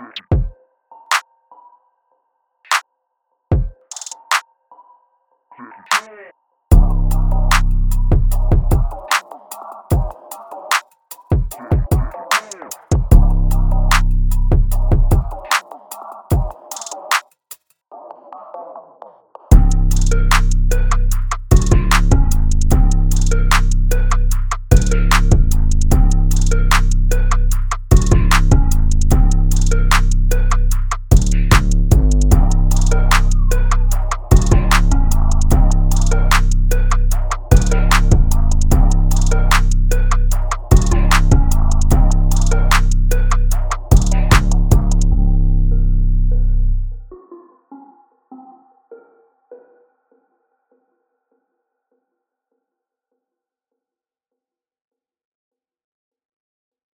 Mm-hmm.